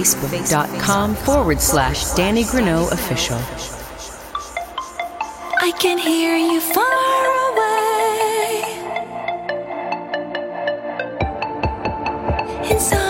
facebook.com forward slash Danny Greneau official. I can hear you far away. Inside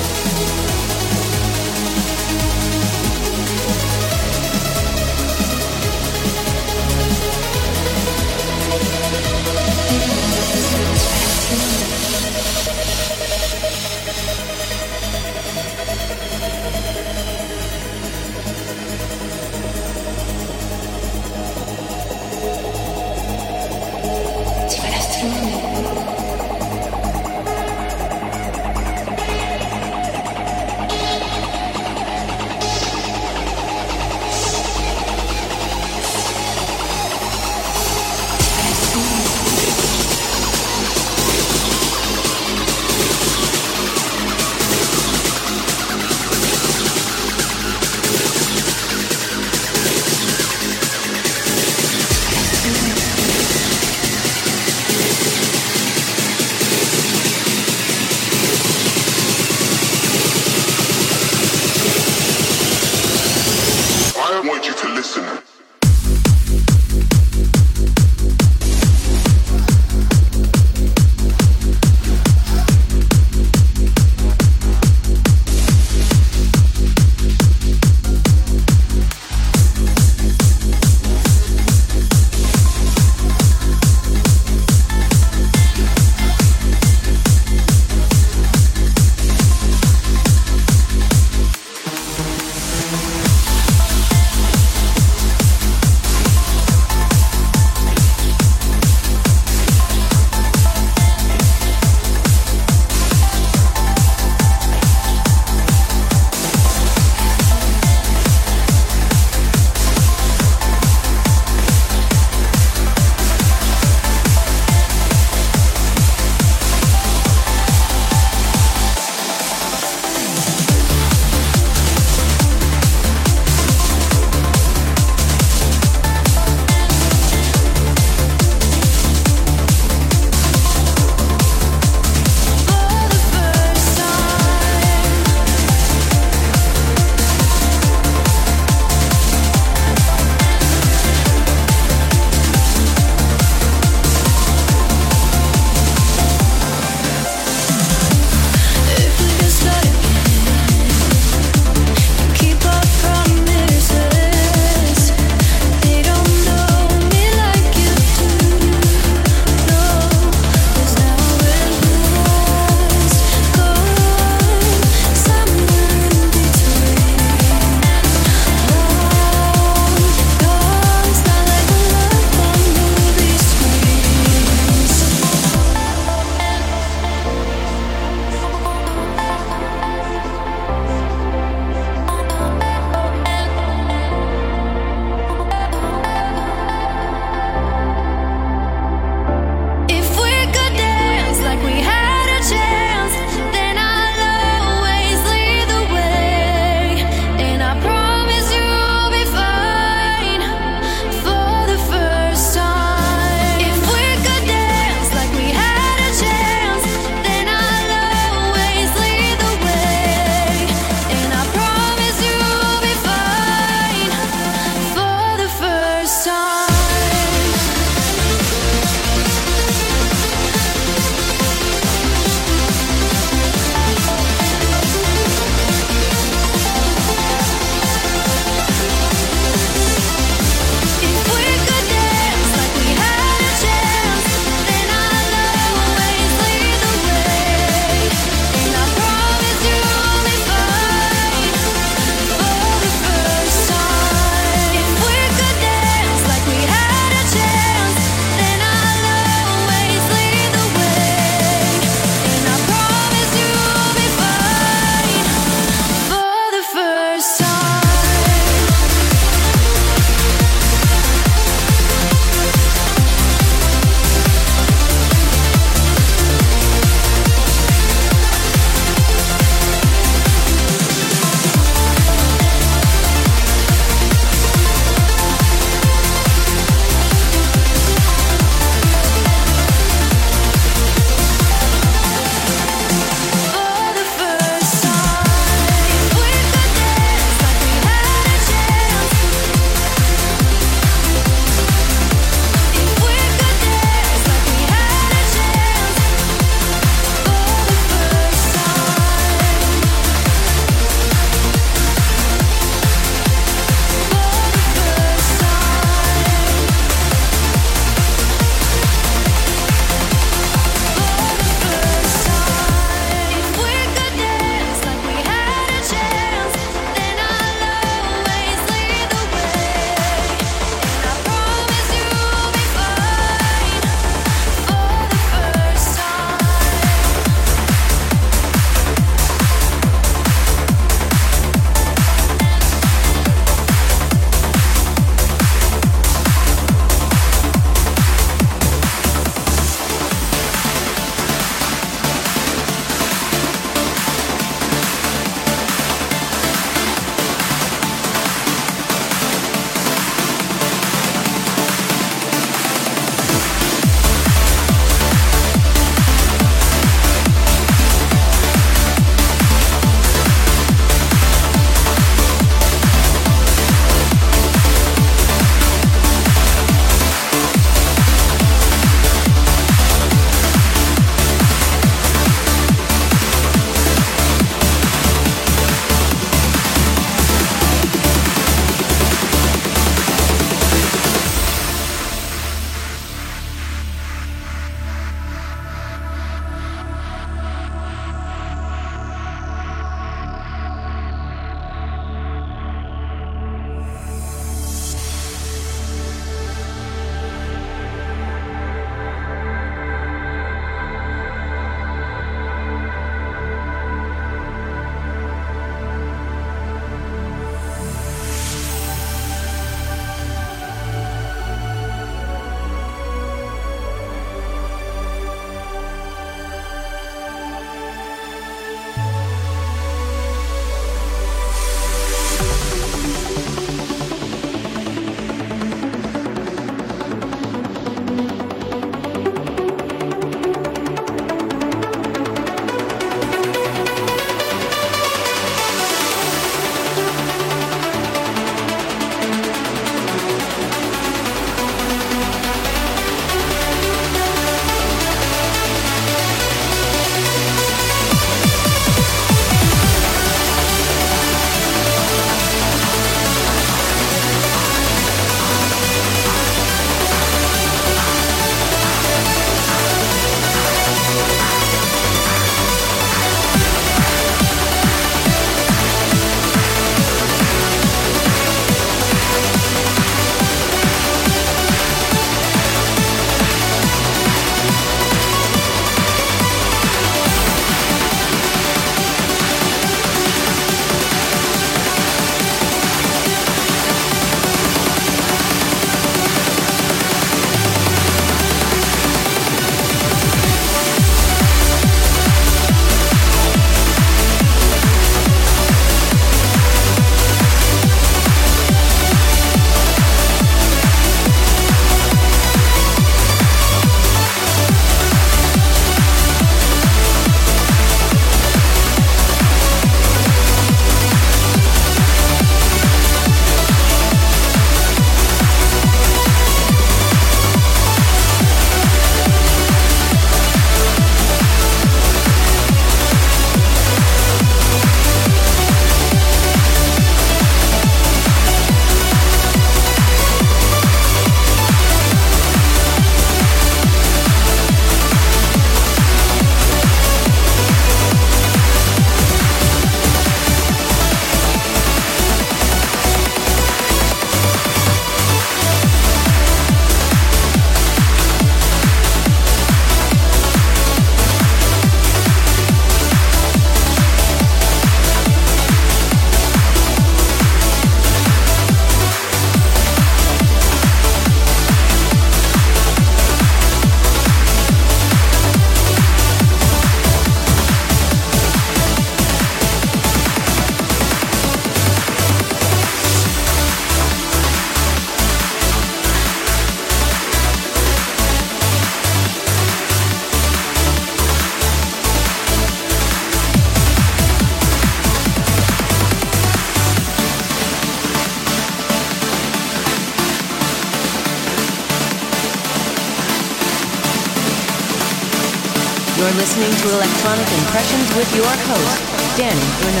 Listening to Electronic Impressions with your host, Danny Bruno.